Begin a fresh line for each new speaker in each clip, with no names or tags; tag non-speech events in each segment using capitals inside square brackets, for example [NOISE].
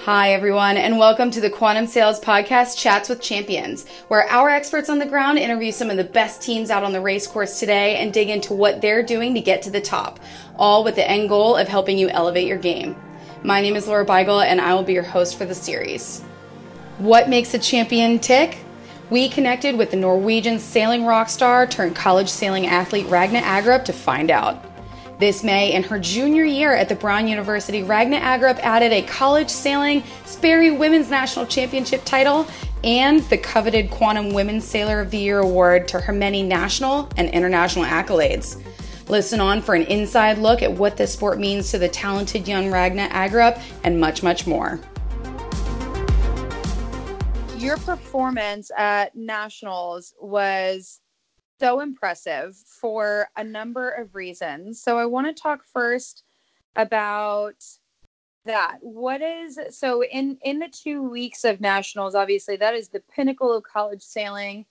Hi, everyone, and welcome to the Quantum Sails Podcast Chats with Champions, where our experts on the ground interview some of the best teams out on the race course today and dig into what they're doing to get to the top, all with the end goal of helping you elevate your game. My name is Laura Beigel, and I will be your host for the series. What makes a champion tick? We connected with the Norwegian sailing rock star turned college sailing athlete Ragna Agerup to find out. This May, in her junior year at the Brown University, Ragna Agerup added a college sailing Sperry Women's National Championship title and the coveted Quantum Women's Sailor of the Year award to her many national and international accolades. Listen on for an inside look at what this sport means to the talented young Ragna Agerup and much, much more.
Your performance at nationals was so impressive for a number of reasons. So I want to talk first about that. What is so in in the 2 weeks of nationals obviously that is the pinnacle of college sailing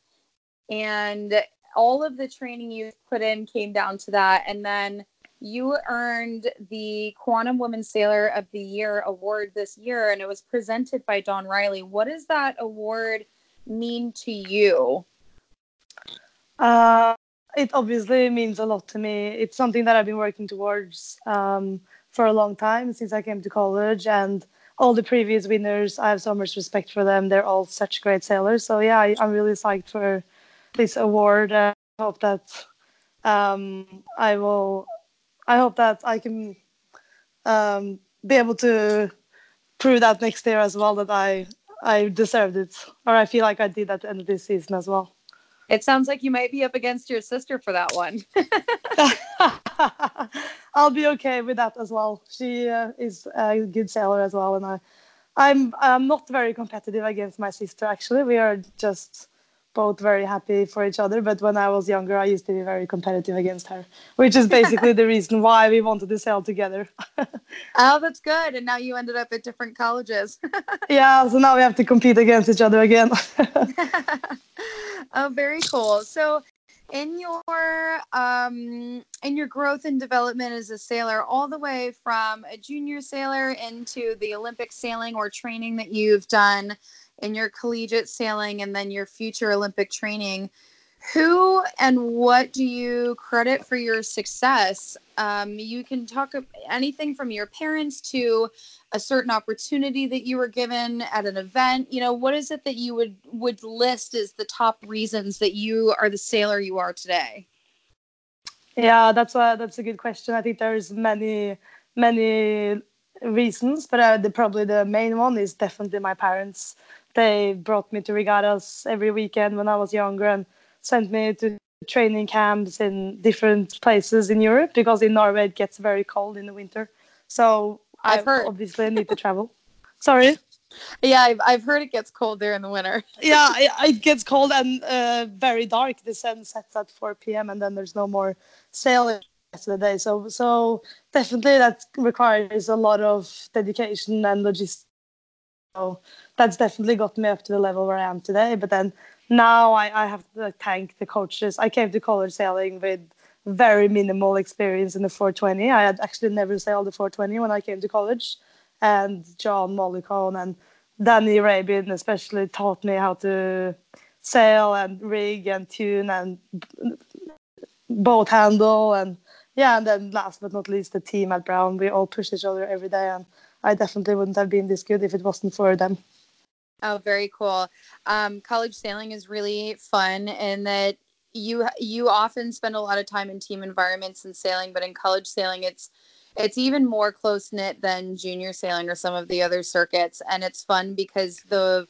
and all of the training you put in came down to that and then you earned the Quantum Women Sailor of the Year award this year and it was presented by Don Riley. What does that award mean to you?
Uh, it obviously means a lot to me. It's something that I've been working towards um, for a long time since I came to college, and all the previous winners, I have so much respect for them. They're all such great sailors. So yeah, I, am really psyched for this award. I hope that um, I will. I hope that I can um, be able to prove that next year as well that I I deserved it, or I feel like I did at the end of this season as well.
It sounds like you might be up against your sister for that one. [LAUGHS] [LAUGHS]
I'll be okay with that as well. She uh, is a good sailor as well, and I, I'm I'm not very competitive against my sister. Actually, we are just both very happy for each other. But when I was younger, I used to be very competitive against her, which is basically [LAUGHS] the reason why we wanted to sail together. [LAUGHS]
oh, that's good. And now you ended up at different colleges. [LAUGHS]
yeah, so now we have to compete against each other again.
oh, very cool. So, in your um, in your growth and development as a sailor, all the way from a junior sailor into the Olympic sailing or training that you've done in your collegiate sailing and then your future Olympic training, who and what do you credit for your success? Um, you can talk anything from your parents to a certain opportunity that you were given at an event. You know, what is it that you would would list as the top reasons that you are the sailor you are today?
Yeah, that's a that's a good question. I think there's many many reasons, but uh, the, probably the main one is definitely my parents they brought me to regattas every weekend when I was younger and sent me to training camps in different places in Europe because in Norway it gets very cold in the winter. So I've I obviously need to travel. Sorry. [LAUGHS]
Yeah, I've, I've heard it gets cold there in the winter. [LAUGHS]
yeah, it, it, gets cold and uh, very dark. The sun sets at 4 p.m. and then there's no more sailing rest of the day. So so definitely that requires a lot of dedication and logistics. So that's definitely got me up to the level where I am today. But then now I, I have to thank the coaches. I came to college sailing with very minimal experience in the 420. I had actually never sailed the 420 when I came to college. And John Mollicone and Danny Rabin especially taught me how to sail and rig and tune and boat handle and yeah and then last but not least the team at brown we all push each other every day and i definitely wouldn't have been this good if it wasn't for them
Oh, very cool. Um, college sailing is really fun in that you you often spend a lot of time in team environments and sailing, but in college sailing, it's it's even more close knit than junior sailing or some of the other circuits, and it's fun because the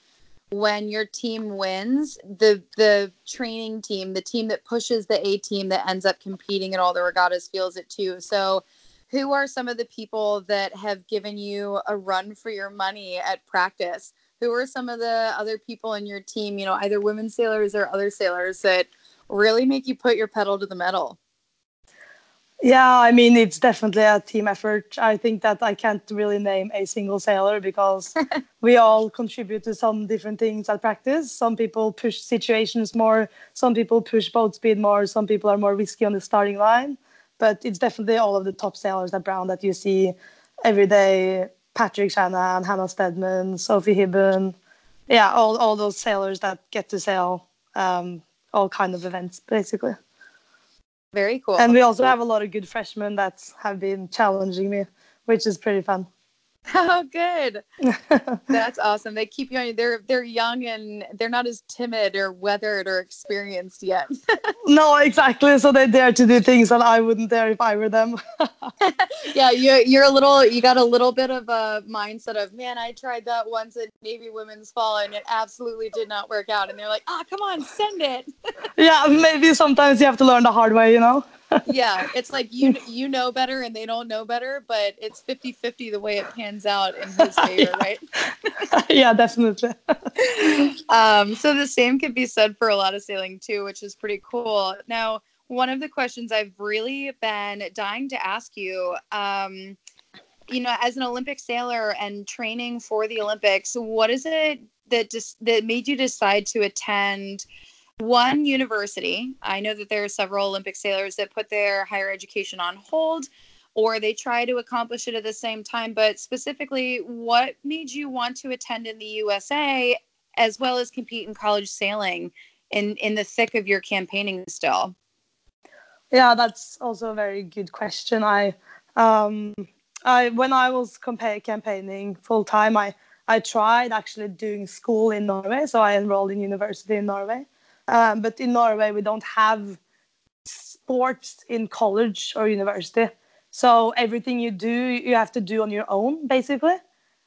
when your team wins, the the training team, the team that pushes the A team that ends up competing in all the regattas feels it too. So who are some of the people that have given you a run for your money at practice? who are some of the other people in your team, you know, either women sailors or other sailors that really make you put your pedal to the metal?
Yeah, I mean, it's definitely a team effort. I think that I can't really name a single sailor because [LAUGHS] we all contribute to some different things at practice. Some people push situations more, some people push boat speed more, some people are more risky on the starting line. But it's definitely all of the top sailors at Brown that you see every day Patrick Shanahan, Hannah Stedman, Sophie Hibben, yeah, all all those sailors that get to sail um, all kind of events basically.
Very cool.
And we also have a lot of good freshmen that have been challenging me, which is pretty fun.
Oh, good. [LAUGHS] That's awesome. They keep you on. They're they're young and they're not as timid or weathered or experienced yet. [LAUGHS]
no, exactly. So they dare to do things that I wouldn't dare if I were them. [LAUGHS]
yeah, you you're a little. You got a little bit of a mindset of man. I tried that once at Navy Women's Fall and it absolutely did not work out. And they're like, ah, oh, come on, send it.
yeah, maybe sometimes you have to learn the hard way, you know
yeah, it's like you you know better and they don't know better, but it's 50-50 the way it pans out in his [LAUGHS] favor, yeah. right? [LAUGHS]
yeah, definitely. [LAUGHS]
um, so the same could be said for a lot of sailing too, which is pretty cool. Now, one of the questions I've really been dying to ask you, um, you know, as an Olympic sailor and training for the Olympics, what is it that just that made you decide to attend one university. I know that there are several Olympic sailors that put their higher education on hold or they try to accomplish it at the same time. But specifically, what made you want to attend in the USA as well as compete in college sailing in, in the thick of your campaigning still?
Yeah, that's also a very good question. I, um, I when I was compa- campaigning full time, I I tried actually doing school in Norway, so I enrolled in university in Norway. Um, but in Norway, we don't have sports in college or university. So everything you do, you have to do on your own, basically.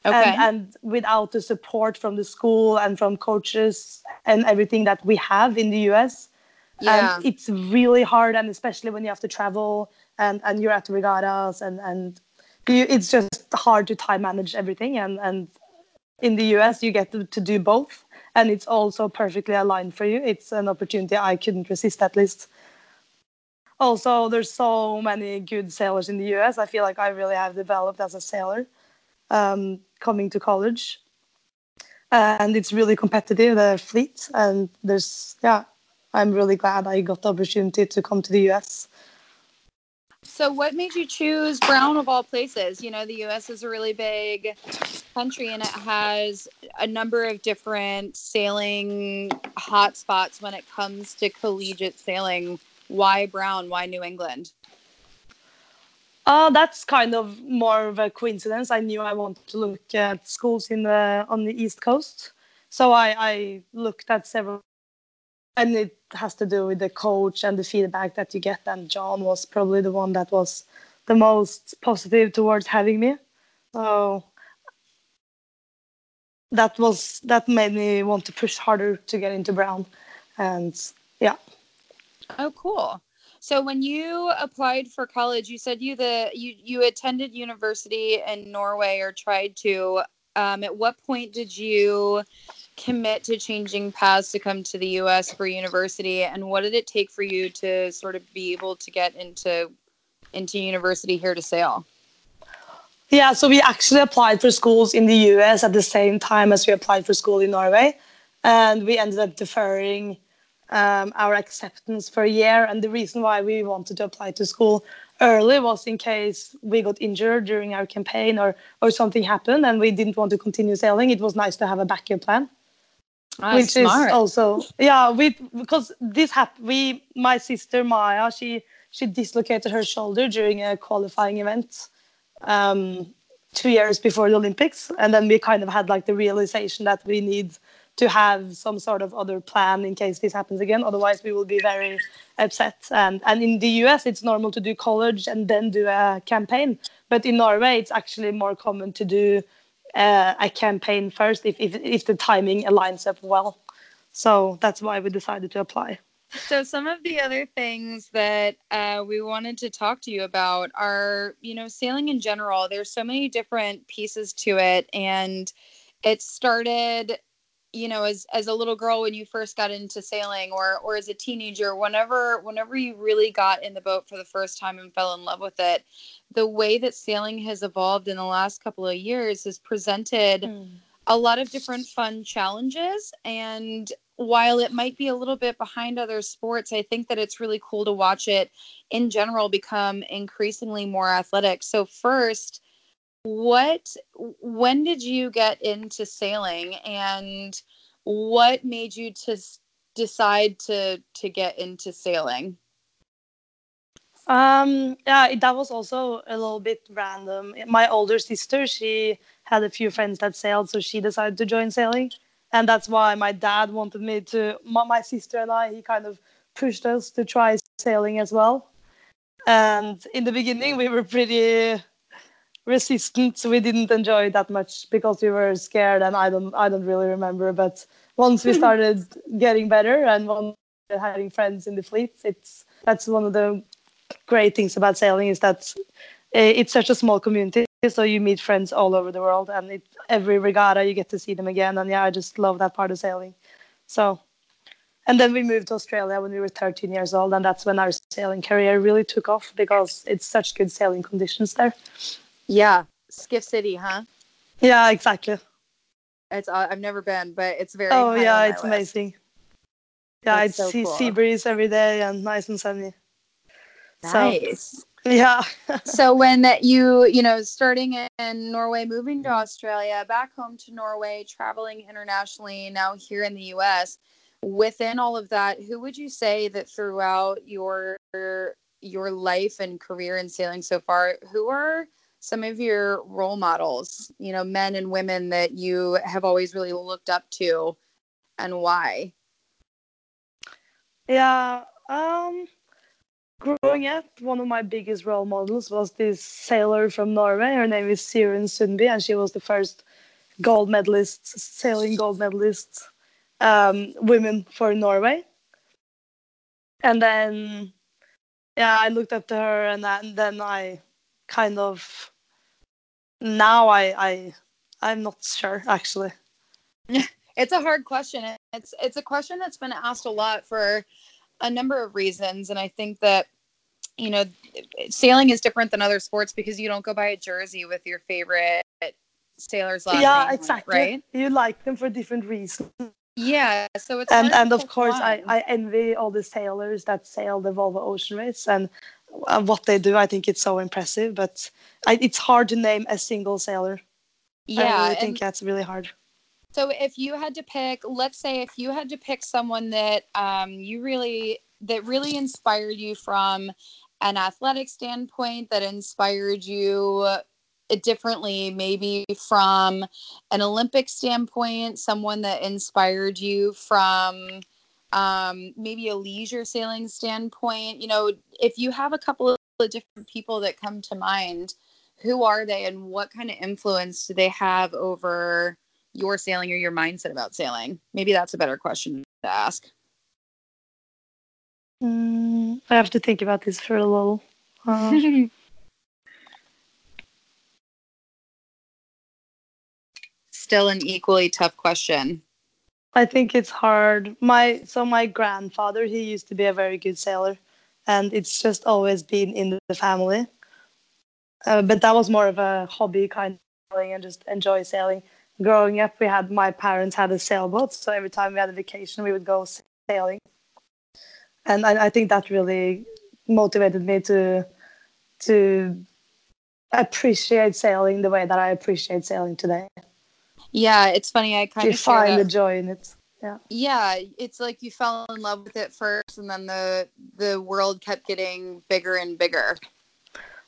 Okay. And, and without the support from the school and from coaches and everything that we have in the US. Yeah. And it's really hard, and especially when you have to travel and, and you're at regattas and, and you, it's just hard to time manage everything. And, and in the US, you get to, to do both and it's also perfectly aligned for you. It's an opportunity I couldn't resist at least. Also, there's so many good sailors in the US. I feel like I really have developed as a sailor um, coming to college. and it's really competitive, the fleet. And there's, yeah, I'm really glad I got the opportunity to come to the US.
So, what made you choose Brown of all places? You know, the US is a really big country and it has a number of different sailing hotspots when it comes to collegiate sailing. Why Brown? Why New England?
Uh, that's kind of more of a coincidence. I knew I wanted to look at schools in the on the East Coast, so I, I looked at several, and it has to do with the coach and the feedback that you get. And John was probably the one that was the most positive towards having me. So that was that made me want to push harder to get into Brown, and yeah.
Oh, cool. So when you applied for college, you said you the you you attended university in Norway or tried to. Um, at what point did you commit to changing paths to come to the U.S. for university, and what did it take for you to sort of be able to get into into university here to sail?
Yeah, so we actually applied for schools in the US at the same time as we applied for school in Norway. And we ended up deferring um, our acceptance for a year. And the reason why we wanted to apply to school early was in case we got injured during our campaign or, or something happened and we didn't want to continue sailing. It was nice to have a backup plan.
Ah, which smart.
is also yeah we because this happened we my sister maia she she dislocated her shoulder during a qualifying event um, two years before the Olympics, and then we kind of had like the realization that we need to have some sort of other plan in case this happens again. Otherwise, we will be very upset. And and in the US, it's normal to do college and then do a campaign, but in Norway, it's actually more common to do uh, a campaign first if, if if the timing aligns up well. So that's why we decided to apply.
So, some of the other things that uh, we wanted to talk to you about are, you know, sailing in general. There's so many different pieces to it, and it started, you know, as as a little girl when you first got into sailing, or or as a teenager, whenever whenever you really got in the boat for the first time and fell in love with it. The way that sailing has evolved in the last couple of years has presented. Mm. A lot of different fun challenges and while it might be a little bit behind other sports, I think that it's really cool to watch it in general become increasingly more athletic. So, first, what when did you get into sailing and what made you to decide to to get into sailing?
Um yeah that was also a little bit random. My older sister she had a few friends that sailed so she decided to join sailing. And that's why my dad wanted me to my, my sister and i he kind of pushed us to try sailing as well. And in the beginning we were pretty resistant we didn't enjoy it that much because we were scared and i don't i don't really remember. But once we [LAUGHS] started getting better and once having friends in the fleet it's that's one of the great things about sailing is that eh, it's such a small community. So you meet friends all over the world and it, every regatta you get to see them again. And yeah i just love that part of sailing. So and then we moved to australia when we were 13 years old. And that's when our sailing career really took off because it's such good sailing conditions there
yeah, Skiff City, huh?
Yeah, exactly.
It's uh, I've never been, but it's very.
Oh yeah, it's
list.
amazing. Yeah, That's I so see cool. sea breeze every day and nice and sunny.
Nice.
So, yeah.
so when you you know starting in Norway, moving to Australia, back home to Norway, traveling internationally, now here in the U.S. Within all of that, who would you say that throughout your your life and career in sailing so far, who are some of your role models, you know, men and women that you have always really looked up to and why?
Yeah, um growing up, one of my biggest role models was this sailor from Norway. Her name is Siren Sundby, and she was the first gold medalist, sailing gold medalist um, women for Norway. And then, yeah, I looked up to her, and, that, and then I kind of now I I I'm not sure actually. [LAUGHS]
It's a hard question. It's it's a question that's been asked a lot for a number of reasons, and I think that you know sailing is different than other sports because you don't go buy a jersey with your favorite sailors last
yeah exactly right you like them for different reasons
yeah so it's
and and of course I, I envy all the sailors that sail the volvo ocean race and what they do. I think it's so impressive, but I, it's hard to name a single sailor. Yeah, I really think that's really hard.
So if you had to pick, let's say if you had to pick someone that um, you really that really inspired you from an athletic standpoint, that inspired you uh, differently, maybe from an Olympic standpoint, someone that inspired you from um, maybe a leisure sailing standpoint. You know, if you have a couple of different people that come to mind, who are they and what kind of influence do they have over your sailing or your mindset about sailing? Maybe that's a better question to ask.
Mm, I have to think about this for a little. Uh... [LAUGHS]
Still an equally tough question.
I think it's hard. My so my grandfather he used to be a very good sailor, and it's just always been in the family. Uh, but that was more of a hobby kind of sailing and just enjoy sailing. Growing up, we had my parents had a sailboat, so every time we had a vacation, we would go sailing, and I, I think that really motivated me to to appreciate sailing the way that I appreciate sailing today.
Yeah, it's funny. I kind
of find the joy in it. Yeah.
Yeah, it's like you fell in love with it first, and then the the world kept getting bigger and bigger.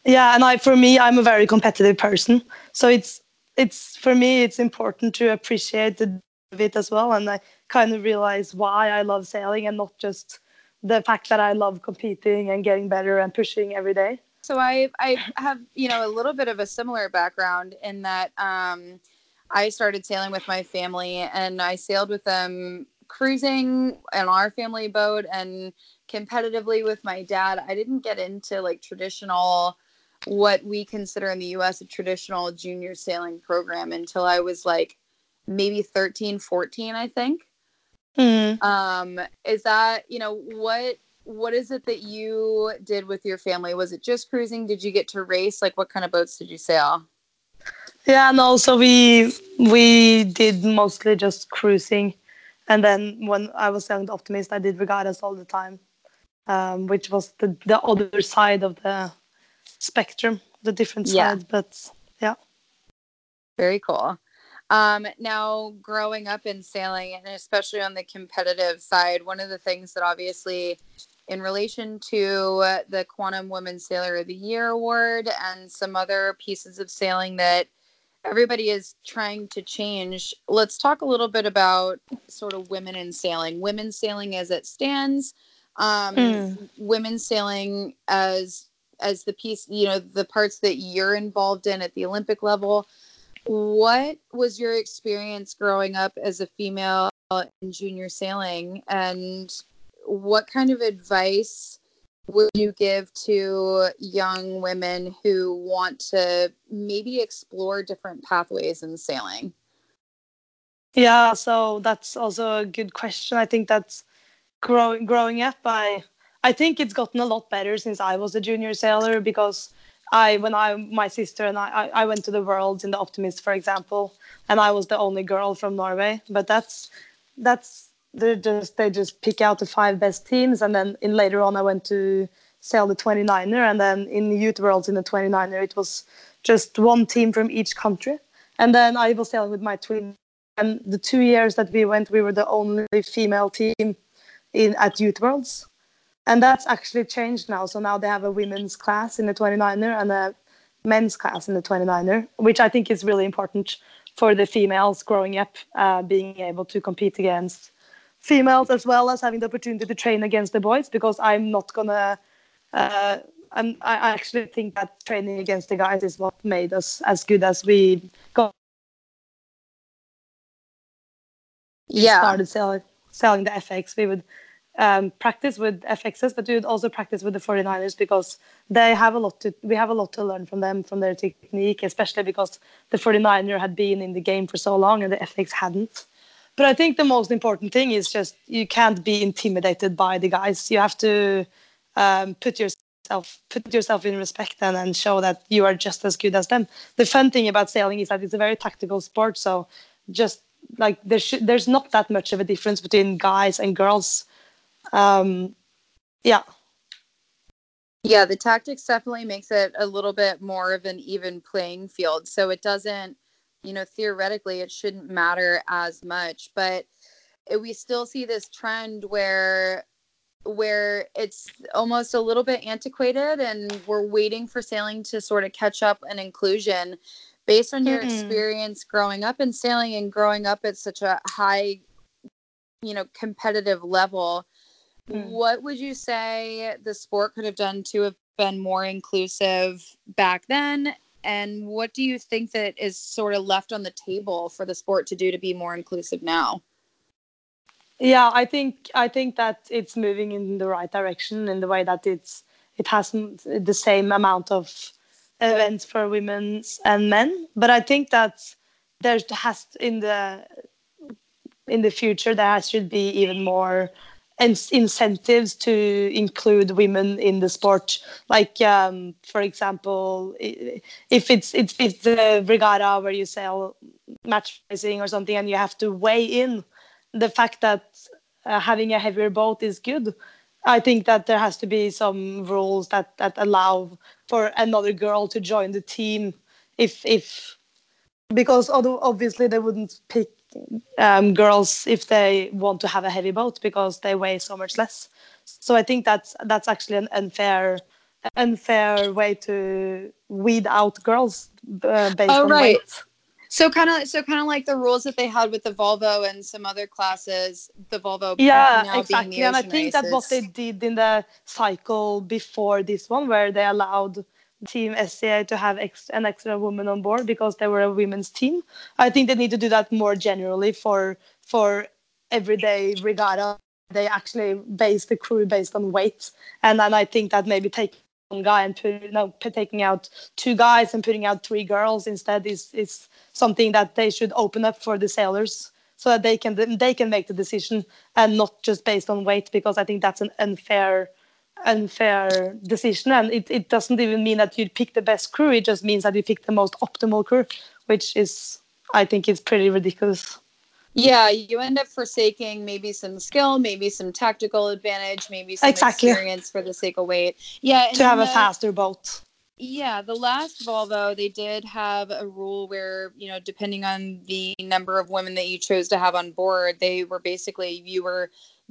Yeah, and I for me, I'm a very competitive person, so it's it's for me it's important to appreciate the it as well, and I kind of realize why I love sailing and not just the fact that I love competing and getting better and pushing every day.
So I I have you know a little bit of a similar background in that. Um, I started sailing with my family and I sailed with them cruising on our family boat and competitively with my dad. I didn't get into like traditional what we consider in the US a traditional junior sailing program until I was like maybe 13, 14, I think.
Mm.
Um, is that, you know, what what is it that you did with your family? Was it just cruising? Did you get to race? Like what kind of boats did you sail?
Yeah, and also we we did mostly just cruising, and then when I was young optimist, I did regattas all the time, um, which was the the other side of the spectrum, the different yeah. side. But yeah.
Very cool. Um, now, growing up in sailing, and especially on the competitive side, one of the things that obviously, in relation to the Quantum Women's Sailor of the Year award and some other pieces of sailing that everybody is trying to change, let's talk a little bit about sort of women in sailing, women sailing as it stands, um, mm. women sailing as as the piece, you know, the parts that you're involved in at the Olympic level. What was your experience growing up as a female in junior sailing? And what kind of advice would you give to young women who want to maybe explore different pathways in sailing
yeah so that's also a good question i think that's growing growing up i i think it's gotten a lot better since i was a junior sailor because I when I my sister and I I went to the Worlds in the Optimist, for example, and I was the only girl from Norway. But that's that's they just they just pick out the five best teams, and then in later on I went to sail the 29er, and then in the Youth Worlds in the 29er it was just one team from each country, and then I was sailing with my twin. And the two years that we went, we were the only female team in at Youth Worlds and that's actually changed now. So now they have a women's class in the 29er and a men's class in the 29er, which I think is really important for the females growing up, uh, being able to compete against females as well as having the opportunity to train against the boys. Because I'm not gonna. Uh, I'm, I actually think that training against the guys is what made us as good as we got.
Yeah.
Started selling selling the FX. We would um, practice with FXs, but we would also practice with the 49ers because they have a lot to we have a lot to learn from them from their technique, especially because the 49er had been in the game for so long and the FX hadn't. But I think the most important thing is just you can't be intimidated by the guys. You have to um, put yourself put yourself in respect and, and show that you are just as good as them. The fun thing about sailing is that it's a very tactical sport, so just like there's there's not that much of a difference between guys and girls um, yeah.
Yeah, the tactics definitely makes it a little bit more of an even playing field. So it doesn't, you know, theoretically, it shouldn't matter as much. But we still see this trend where where it's almost a little bit antiquated and we're waiting for sailing to sort of catch up an inclusion based on your mm-hmm. experience growing up in sailing and growing up at such a high you know competitive level Mm. What would you say the sport could have done to have been more inclusive back then? And what do you think that is sort of left on the table for the sport to do to be more inclusive now?
Yeah, I think I think that it's moving in the right direction in the way that it's it hasn't the same amount of events for women and men. But I think that there has in the in the future there should be even more incentives to include women in the sport. Like um, for example if it's it's it's the regatta where you sell match racing or something and you have to weigh in the fact that uh, having a heavier boat is good i think that there has to be some rules that that allow for another girl to join the team if if because although obviously they wouldn't pick um, girls if they want to have a heavy boat because they weigh so much less. So I think that's that's actually an unfair unfair way to weed out girls uh, based oh, on right. weight.
So kind of, so kind of like the rules that they had with the Volvo and some other classes. The Volvo,
yeah, exactly. and I think races. that what they did in the cycle before this one, where they allowed Team SCA to have ex- an extra woman on board because they were a women's team. I think they need to do that more generally for for everyday regatta. They actually base the crew based on weight, and then I think that maybe taking one guy and put, no, taking out two guys and putting out three girls instead is is something that they should open up for the sailors so that they can they can make the decision and not just based on weight because I think that's an unfair unfair decision. And it, it doesn't even mean that you pick the best crew. It just means that you pick the most optimal crew which is i think is pretty ridiculous.
Yeah you end up forsaking maybe some skill maybe some tactical advantage maybe some exactly. experience for the sake of weight. Yeah
to have the, a faster boat.
Yeah, the last Volvo, they did have a rule where, you know, depending on the number of women that you chose to have on board, they were basically, you were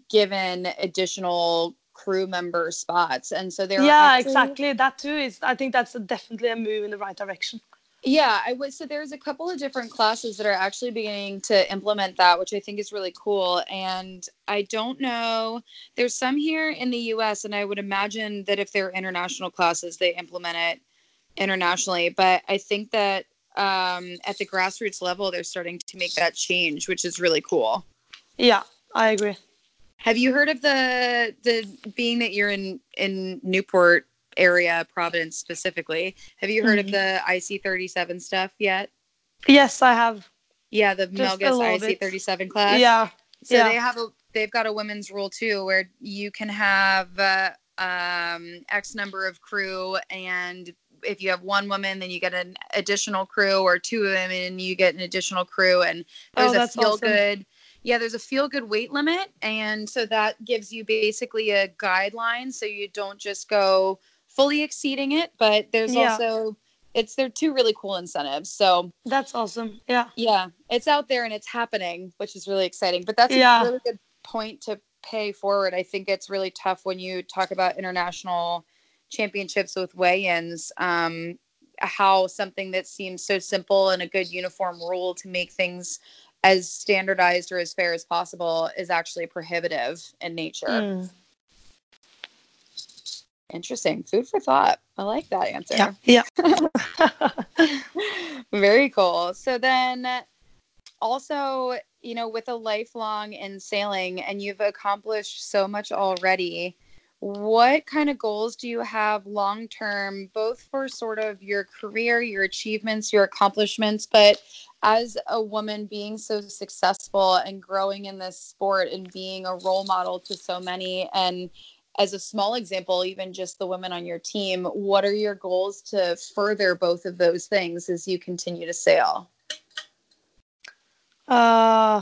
given additional crew member spots. And so they were.
yeah,
actually-
exactly. That too is. I think that's definitely a move in the right direction.
Yeah, I would. So there's a couple of different classes that are actually beginning to implement that, which I think is really cool. And I don't know, there's some here in the US, and I would imagine that if they're international classes, they implement it internationally. But I think that um, at the grassroots level, they're starting to make that change, which is really cool.
Yeah, I agree.
Have you heard of the the being that you're in in Newport area, Providence specifically? Have you heard
Mhm.
of the IC thirty seven stuff yet?
Yes, I have.
Yeah, the
Just Melges
IC thirty seven class.
yeah,
So
yeah.
they have a they've got a women's rule too, where you can have uh, um, X number of crew, and if you have one woman, then you get an additional crew, or two women, you get an additional crew, and there's
Oh,
a feel
awesome.
good. Yeah, there's a feel good weight limit, and so that gives you basically a guideline, so you don't just go fully exceeding it, but there's
Yeah.
also it's they're two really cool incentives. So
That's awesome. Yeah.
yeah, it's out there and it's happening, which is really exciting. But that's
Yeah.
a really good point to pay forward. I think it's really tough when you talk about international championships with weigh-ins. Um, how something that seems so simple and a good uniform rule to make things as standardized or as fair as possible is actually prohibitive in nature.
Mm.
Interesting. Food for thought. I like that answer.
Yeah. Yeah. [LAUGHS]
Very cool. So then also, you know, with a lifelong in sailing and you've accomplished so much already, what kind of goals do you have long term, both for sort of your career, your achievements, your accomplishments, but as a woman being so successful and growing in this sport and being a role model to so many and as a small example, even just the women on your team, what are your goals to further both of those things as you continue to sail?
Uh,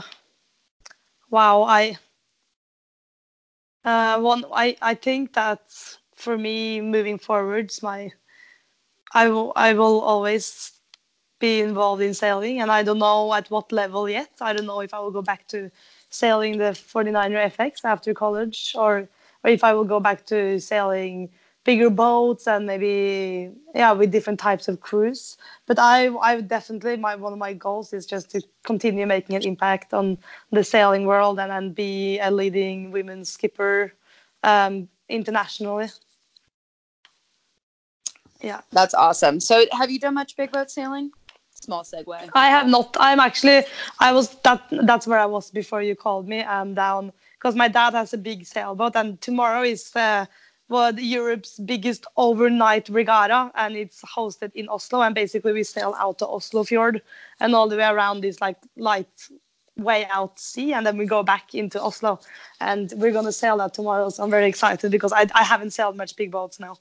wow. I uh, one. I I think that for me, moving forwards, my I will I will always be involved in sailing, and I don't know at what level yet. I don't know if I will go back to sailing the 49er FX after college, or or if I will go back to sailing bigger boats and maybe yeah with different types of crews but i i definitely my one of my goals is just to continue making an impact on the sailing world and and be a leading women's skipper um internationally yeah
That's awesome. So, have you done much big boat sailing? Small segue.
I have not. I'm actually. I was that. That's where I was before you called me. I'm down because my dad has a big sailboat, and tomorrow is uh, what Europe's biggest overnight regatta, and it's hosted in Oslo. And basically, we sail out to Oslo Fjord, and all the way around is like light way out sea, and then we go back into Oslo, and we're gonna sail that tomorrow. So I'm very excited because I I haven't sailed much big boats now.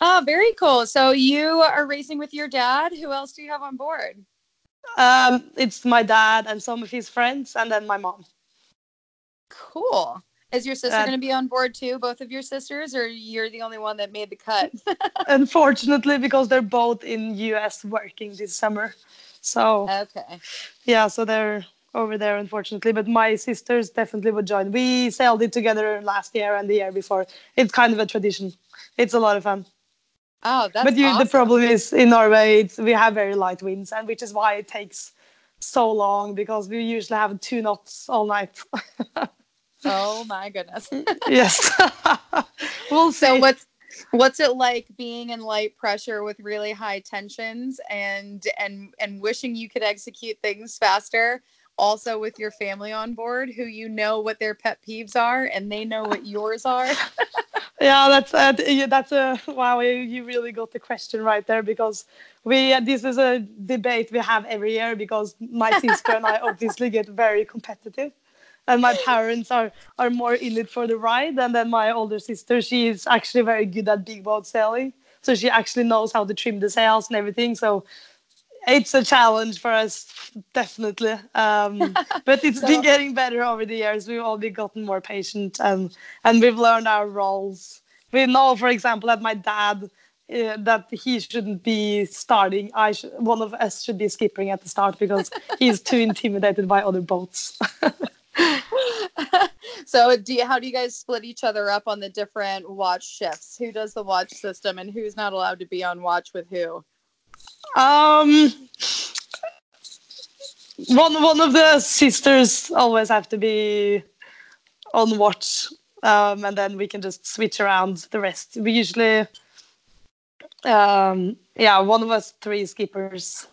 Oh, very cool. So, you are racing with your dad. Who else do you have on board?
Um, it's my dad and some of his friends, and then my mom.
Cool. Is your sister
Uh,
going to be on board too? Both of your sisters, or you're the only one that made the cut? [LAUGHS]
unfortunately because they're both in us working this summer so
okay.
yeah so they're over there unfortunately but my sisters definitely would join we sailed it together last year and the year before it's kind of a tradition it's a lot of fun
Oh, that's
but you,
awesome.
the problem is in norway it's, we have very light winds and which is why it takes so long because we usually have two knots all night. [LAUGHS]
Oh my goodness. [LAUGHS]
yes. [LAUGHS] We'll see.
So what's what's it like being in light pressure with really high tensions and and and wishing you could execute things faster? Also with your family on board who you know what their pet peeves are and they know what yours are
Yeah, that's uh, yeah, that's a [LAUGHS] wow. You, you really got the question right there because we uh, this is a debate we have every year because my sister and I [LAUGHS] obviously get very competitive, and my parents are are more in it for the ride, and then my older sister she is actually very good at big boat sailing, so she actually knows how to trim the sails and everything. So it's a challenge for us definitely um, [LAUGHS] but it's been getting better over the years we've all been gotten more patient and and we've learned our roles we know for example that my dad uh, that he shouldn't be starting. I should, one of us should be skipping at the start because he's too [LAUGHS] intimidated by other boats. [LAUGHS]
so, do you, how do you guys split each other up on the different watch shifts? Who does the watch system, and who's not allowed to be on watch with who?
Um, one one of the sisters always have to be on watch, um, and then we can just switch around the rest. We usually, um, yeah, one of us three skippers.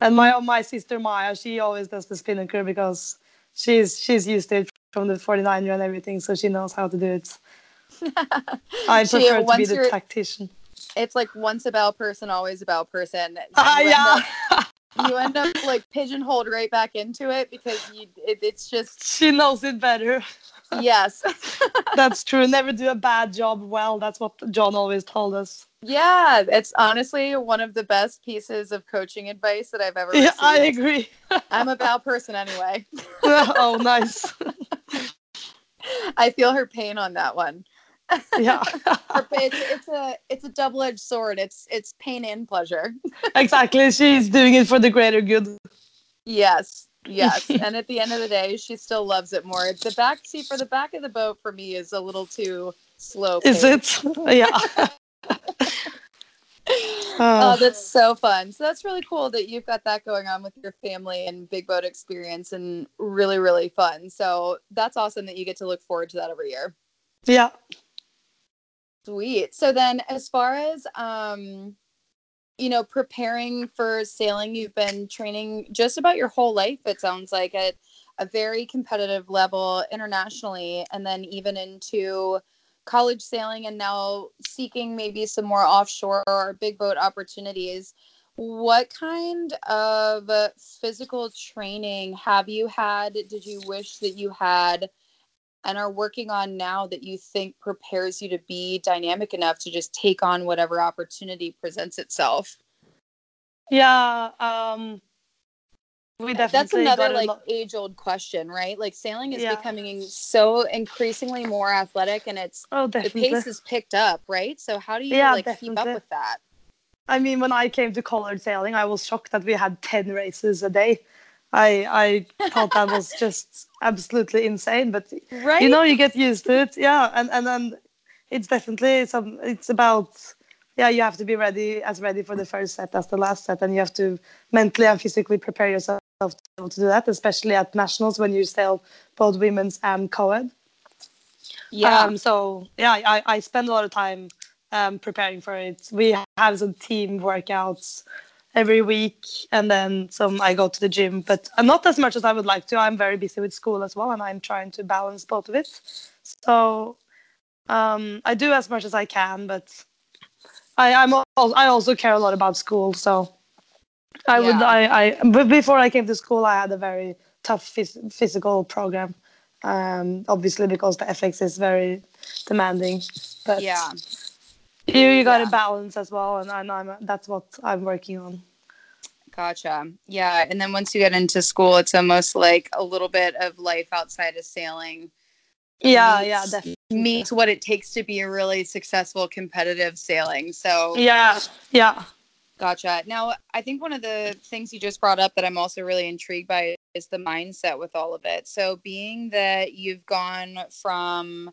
And my my sister Maia, she always does the spinnaker because she's she's used to it from the 49er and everything, so she knows how to do it. [LAUGHS] I prefer to be the tactician.
It's like once a bow person, always a bow person.
Ah, [LAUGHS]
You end
yeah.
up- [LAUGHS] you end up like pigeonholed right back into it because you it, it's just
she knows it better.
yes [LAUGHS]
That's true. Never do a bad job well. That's what John always told us.
yeah it's honestly one of the best pieces of coaching advice that i've ever
Yeah, I agree.
i'm a bow person anyway
oh, nice.
i feel her pain on that one
Yeah, [LAUGHS]
it's, it's a it's a double-edged sword it's it's pain and pleasure
exactly. She's doing it for the greater good.
yes yes [LAUGHS] and at the end of the day she still loves it more the back see for the back of the boat for me is a little too slow
Is it? [LAUGHS] Yeah.
oh,
Uh,
that's so fun. So that's really cool that you've got that going on with your family and big boat experience and really, really fun. So that's awesome that you get to look forward to that every year.
yeah.
Sweet. So then as far as um you know, preparing for sailing, you've been training just about your whole life, it sounds like at a very competitive level internationally, and then even into college sailing and now seeking maybe some more offshore or big boat opportunities. What kind of physical training have you had? Did you wish that you had? And are working on now that you think prepares you to be dynamic enough to just take on whatever opportunity presents itself?
Yeah. Um, we
That's another like
lot-
age old question, right? Like sailing is
Yeah.
becoming so increasingly more athletic and it's
Oh,
the pace is picked up, right? So how do you
Yeah,
like keep up with that?
I mean, when I came to colored sailing, I was shocked that we had 10 races a day. I I thought that was [LAUGHS] just absolutely insane, but
Right?
you know, you get used to it. Yeah, and and then it's definitely some. It's about yeah, you have to be ready as ready for the first set as the last set, and you have to mentally and physically prepare yourself to be able to do that, especially at nationals when you sail both women's and co-ed.
yeah.
Um, so yeah, I, I spend a lot of time um, preparing for it. We have some team workouts every week, and then some I go to the gym, but not as much as I would like to. I'm very busy with school as well, and I'm trying to balance both of it. So um, I do as much as I can, but I, I'm al- I also care a lot about school. So I would I, I but before I came to school, I had a very tough phys- physical program. Um, obviously because the FX is very demanding, but
yeah.
you you got to
Yeah.
balance as well, and, and I'm that's what I'm working on.
Gotcha. Yeah. And then once you get into school, it's almost like a little bit of life outside of sailing.
Yeah,
meets-
yeah, definitely.
meets what it takes to be a really successful competitive sailing. So
Yeah, yeah,
gotcha. Now I think one of the things you just brought up that I'm also really intrigued by is the mindset with all of it. So being that you've gone from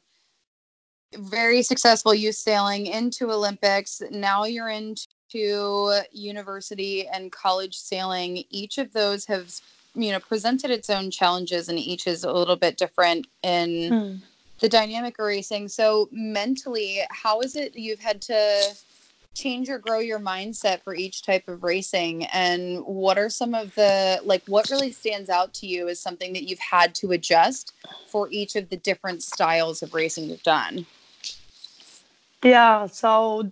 very successful youth sailing into Olympics, now you're into university and college sailing. Each of those have you know presented its own challenges and each is a little bit different in
Hmm.
the dynamic of racing. So mentally, how is it you've had to change or grow your mindset for each type of racing? And what are some of the like what really stands out to you as something that you've had to adjust for each of the different styles of racing you've done?
yeah. So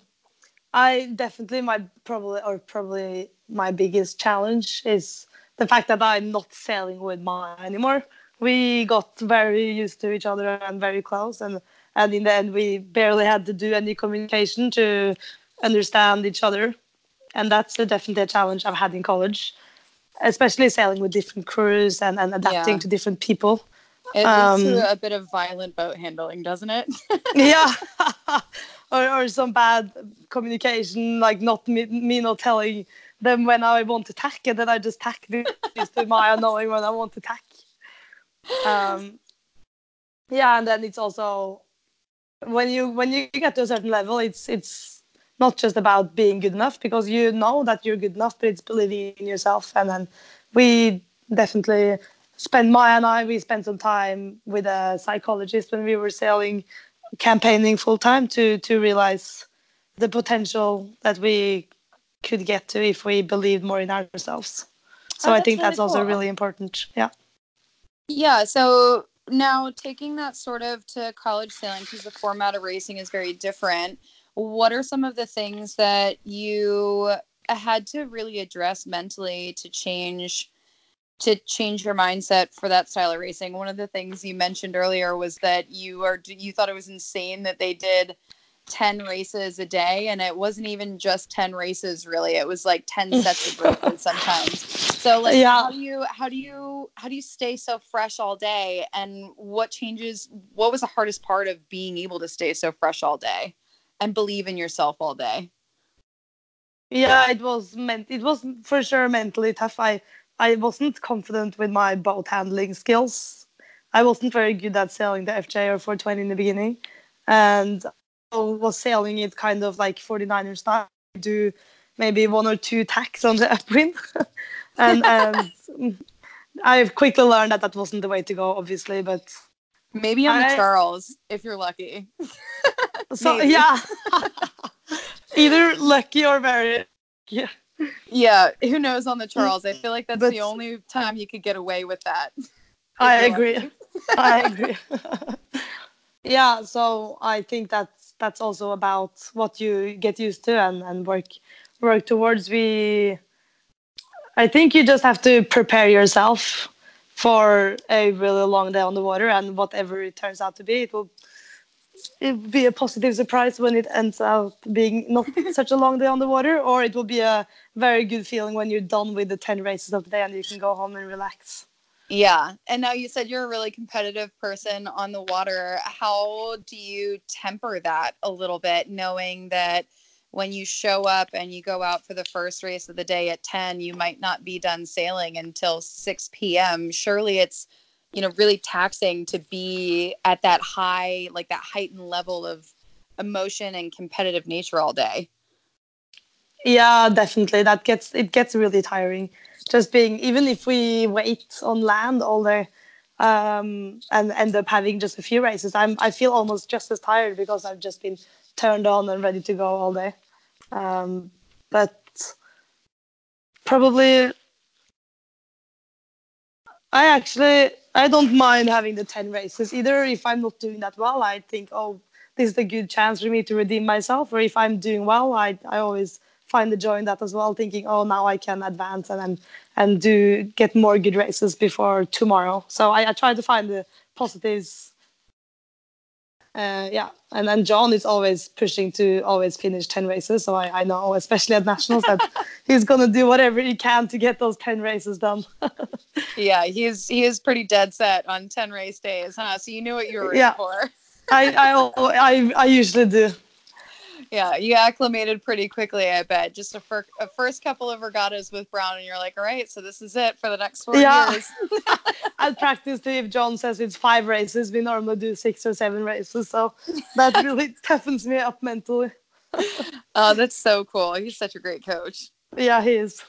I definitely my probably or probably my biggest challenge is the fact that I'm not sailing with Maia anymore. We got very used to each other and very close, and and in the end, we barely had to do any communication to understand each other, and that's a, definitely a challenge I've had in college, especially sailing with different crews and, and adapting
Yeah.
to different people.
It leads
Um,
to a bit of violent boat handling, doesn't it? [LAUGHS]
yeah [LAUGHS] or, or some bad communication, like not me, me not telling them when I want to tack, and then I just tack this to Maia [LAUGHS] knowing when I want to tack. Um, yeah, and then it's also when you when you get to a certain level, it's it's not just about being good enough because you know that you're good enough, but it's believing in yourself. And then we definitely spend Maia and I we spent some time with a psychologist when we were sailing campaigning full time to to realize the potential that we could get to if we believed more in ourselves. So
Oh,
I think
really
that's also
cool.
really important. Yeah.
Yeah, so now taking that sort of to college sailing because the format of racing is very different. What are some of the things that you had to really address mentally to change to change your mindset for that style of racing? One of the things you mentioned earlier was that you are you thought it was insane that they did 10 races a day and it wasn't even just 10 races really. It was like 10 [LAUGHS] sets of races sometimes. So like
Yeah.
how do you how do you how do you stay so fresh all day and what changes what was the hardest part of being able to stay so fresh all day and believe in yourself all day?
Yeah, it was meant. It was for sure mentally tough. I I wasn't confident with my boat handling skills. I wasn't very good at sailing the FJ or 420 in the beginning, and I was sailing it kind of like 49er style. Do maybe one or two tacks on the [LAUGHS] upwind, [LAUGHS] and um, and I've quickly learned that that wasn't the way to go, obviously. But
Maybe on the Charles if you're lucky.
so yeah, [LAUGHS] either lucky or very yeah.
Yeah, who knows on the mm. Charles? I feel like that's
But-
the only time you could get away with that.
I agree. [LAUGHS] I agree. [LAUGHS] yeah, so I think that's that's also about what you get used to and, and work work towards. We I think you just have to prepare yourself for a really long day on the water and whatever it turns out to be, it will it will be a positive surprise when it ends up being not [LAUGHS] such a long day on the water, or it will be a very good feeling when you're done with the 10 races of the day and you can go home and relax.
Yeah. And now you said you're a really competitive person on the water. How do you temper that a little bit, knowing that when you show up and you go out for the first race of the day at 10, you might not be done sailing until 6 p.m.? Surely it's, you know, really taxing to be at that high, like that heightened level of emotion and competitive nature all day.
Yeah, definitely. That gets it gets really tiring. Just being even if we wait on land all day um, and end up having just a few races, I'm I feel almost just as tired because I've just been turned on and ready to go all day. Um, but probably I actually I don't mind having the ten races either. If I'm not doing that well, I think oh this is a good chance for me to redeem myself. Or if I'm doing well, I I always find the joy in that as well, thinking oh now I can advance and and, and do get more good races before tomorrow. So I, I try to find the positives. Uh, yeah, and then John is always pushing to always finish ten races. So I, I know, especially at nationals, that [LAUGHS] he's gonna do whatever he can to get those ten races done. [LAUGHS]
Yeah, he is he is pretty dead set on 10 race days, huh? So you knew what you were
Yeah.
in for.
I, I I I usually do.
Yeah, you acclimated pretty quickly, I bet. Just a, fir- a first couple of regattas with Brown, and you're like, all right, so this is it for the next four
Yeah.
years. [LAUGHS] [LAUGHS]
I'll practice. If John says it's five races, we normally do six or seven races. So that [LAUGHS] really toughens me up mentally.
Oh, that's so cool. He's such a great coach.
Yeah, he is.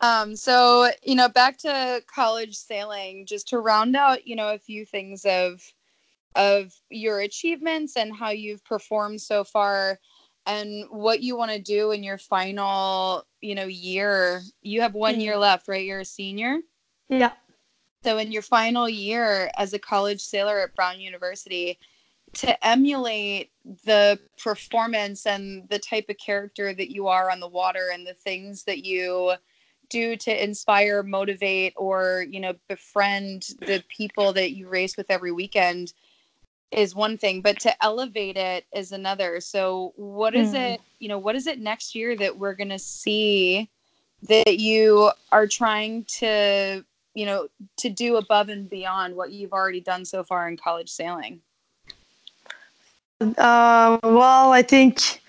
Um, so you know, back to college sailing, just to round out, you know, a few things of of your achievements and how you've performed so far and what you want to do in your final, you know, year. You have one year mm-hmm. left, right? You're a senior.
Yeah.
So, in your final year as a college sailor at Brown University, to emulate the performance and the type of character that you are on the water and the things that you do to inspire, motivate, or you know, befriend the people that you race with every weekend is one thing, but to elevate it is another. So, what is
Hmm.
it? You know, what is it next year that we're gonna see that you are trying to you know to do above and beyond what you've already done so far in college sailing
uh, well, I think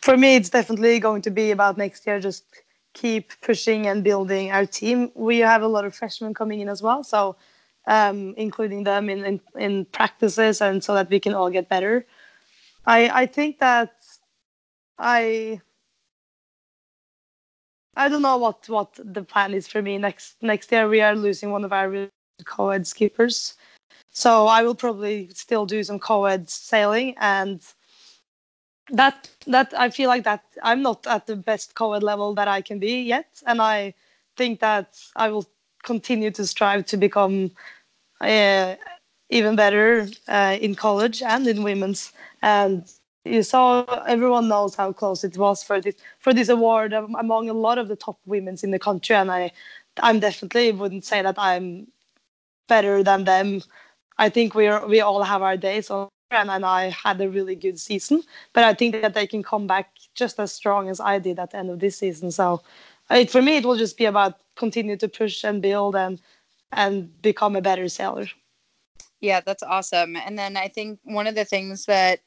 for me it's definitely going to be about next year. Just keep pushing and building our team. We have a lot of freshmen coming in as well, so um, including them in, in, in practices and so that we can all get better. I I think that I I don't know what what the plan is for me next next year. We are losing one of our co-ed skippers, so I will probably still do some co-ed sailing and that that I feel like that I'm not at the best co-ed level that I can be yet, and I think that I will continue to strive to become uh, even better uh, in college and in women's. And you saw everyone knows how close it was for this for this award among a lot of the top women's in the country, and I I'm definitely wouldn't say that I'm better than them. I think we are we all have our days and, and I had a really good season. But I think that they can come back just as strong as I did at the end of this season. So for me, it will just be about continue to push and build and and become a better sailor.
Yeah, that's awesome. And then I think one of the things that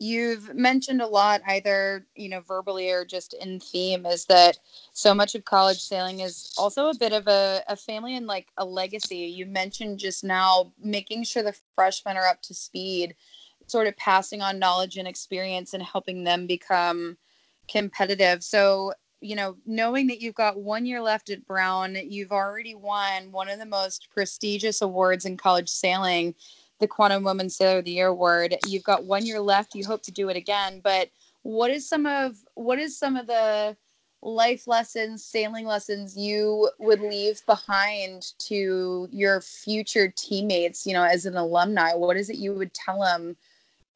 you've mentioned a lot either you know verbally or just in theme is that so much of college sailing is also a bit of a, a family and like a legacy you mentioned just now making sure the freshmen are up to speed sort of passing on knowledge and experience and helping them become competitive. So, you know, knowing that you've got one year left at Brown, you've already won one of the most prestigious awards in college sailing, the Quantum Woman Sailor of the Year award. You've got one year left. You hope to do it again. But what is some of what is some of the life lessons, sailing lessons you would leave behind to your future teammates, you know, as an alumni? What is it you would tell them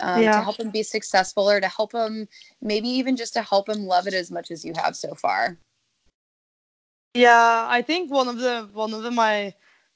um, yeah. to help them be successful or to help them maybe even just to help them love it as much as you have so far
yeah i think one of the one of the my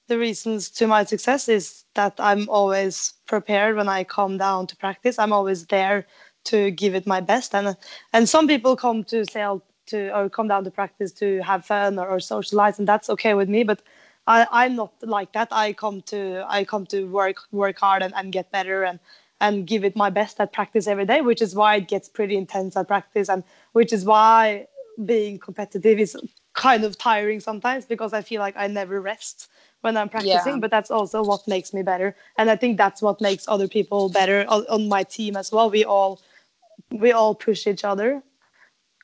the reasons to my success is that i'm always prepared when i come down to practice i'm always there to give it my best and and some people come to sail to or come down to practice to have fun or, or socialize and that's okay with me but I, I'm not like that. I come to I come to work work hard and, and get better and and give it my best at practice every day, which is why it gets pretty intense at practice, and which is why being competitive is kind of tiring sometimes because I feel like I never rest when I'm practicing. Yeah. But that's also what makes me better, and I think that's what makes other people better on, on my team as well. We all we all push each other,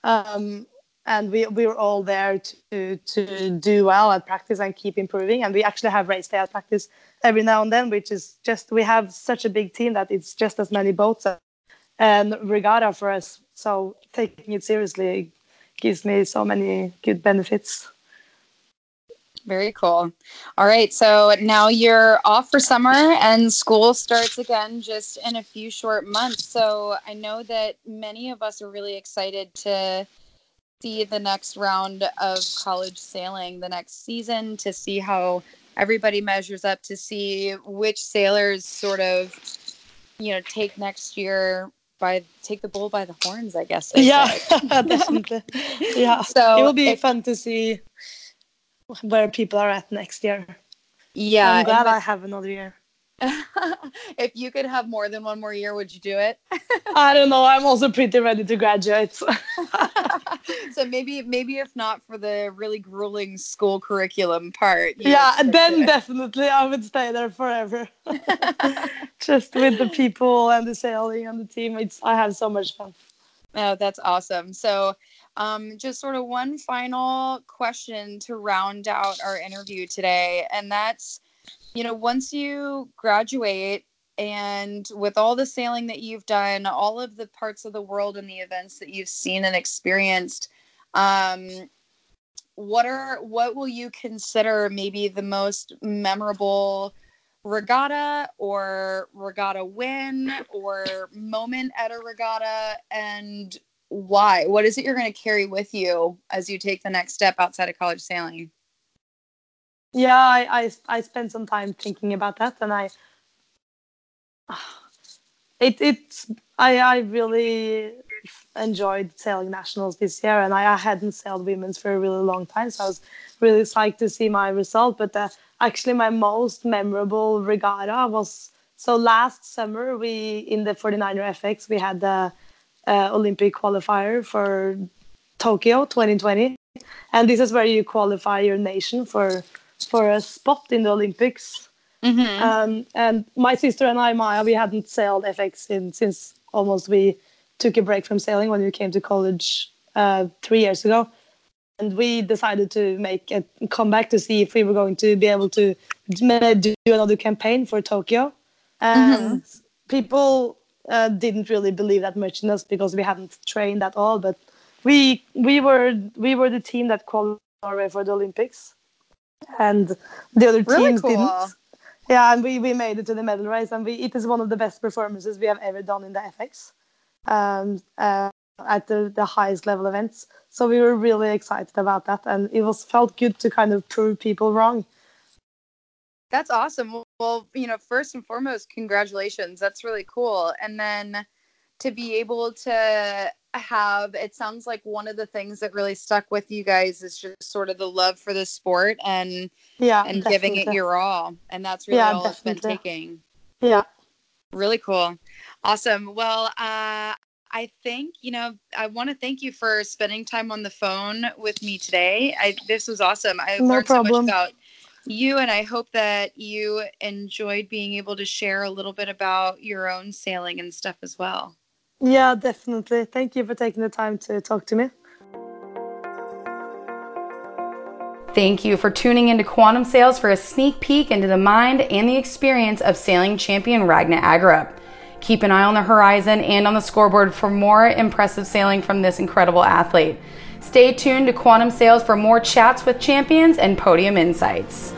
um, and we we're all there to to do well at practice and keep improving. And we actually have race day at practice every now and then, which is just we have such a big team that it's just as many boats and regatta for us. So taking it seriously gives me so many good benefits.
Very cool. All right. So now you're off for summer and school starts again just in a few short months. So I know that many of us are really excited to see the next round of college sailing the next season to see how everybody measures up to see which sailors sort of you know take next year by take the bull by the horns i guess
yeah. definitely [LAUGHS] [LAUGHS] yeah. So it will be if, fun to see where people are at next year.
Yeah
i'm glad i have another year
if you could have more than one more year, would you do it?
I don't know. I'm also pretty ready to graduate. [LAUGHS]
so maybe, maybe if not for the really grueling school curriculum part.
Yeah, then definitely I would stay there forever. [LAUGHS] Just with the people and the sailing and the team, it's I have so much fun.
Oh, that's awesome. So, um, just sort of one final question to round out our interview today, and that's you know, once you graduate and with all the sailing that you've done, all of the parts of the world and the events that you've seen and experienced, um, what are what will you consider maybe the most memorable regatta or regatta win or moment at a regatta and why? What is it you're going to carry with you as you take the next step outside of college sailing?
Yeah I, I i spent some time thinking about that and i [SIGHS] it it's i i really enjoyed sailing nationals this year and I, I hadn't sailed women's for a really long time so i was really psyched to see my result but uh, actually my most memorable regatta was so last summer, we in the 49er FX we had the uh, Olympic qualifier for Tokyo 2020, and this is where you qualify your nation for for a spot in the Olympics. Mm-hmm. Um, and my sister and I, Maia, we hadn't sailed FX in, since almost we took a break from sailing when we came to college uh, three years ago. And we decided to make a comeback to see if we were going to be able to do another campaign for Tokyo. And mm-hmm. people uh, didn't really believe that much in us because we hadn't trained at all. But we we were we were the team that qualified Norway for the Olympics, and the other
really
teams
cool.
didn't. Yeah, and we, we made it to the medal race, and we it is one of the best performances we have ever done in the FX, um, uh, at the, the highest level events. So we were really excited about that, and it was felt good to kind of prove people wrong.
That's awesome. Well, you know, first and foremost, congratulations. That's really cool. And then to be able to have it sounds like one of the things that really stuck with you guys is just sort of the love for the sport and
yeah
and giving it your all and that's really yeah, all definitely. it's been taking
yeah
really cool awesome well uh I think, you know, I want to thank you for spending time on the phone with me today. I this was awesome. I
no
learned
problem.
so much about you and I hope that you enjoyed being able to share a little bit about your own sailing and stuff as well.
Yeah, definitely. Thank you for taking the time to talk to me.
Thank you for tuning into Quantum Sails for a sneak peek into the mind and the experience of sailing champion Ragna Agerup. Keep an eye on the horizon and on the scoreboard for more impressive sailing from this incredible athlete. Stay tuned to Quantum Sails for more chats with champions and podium insights.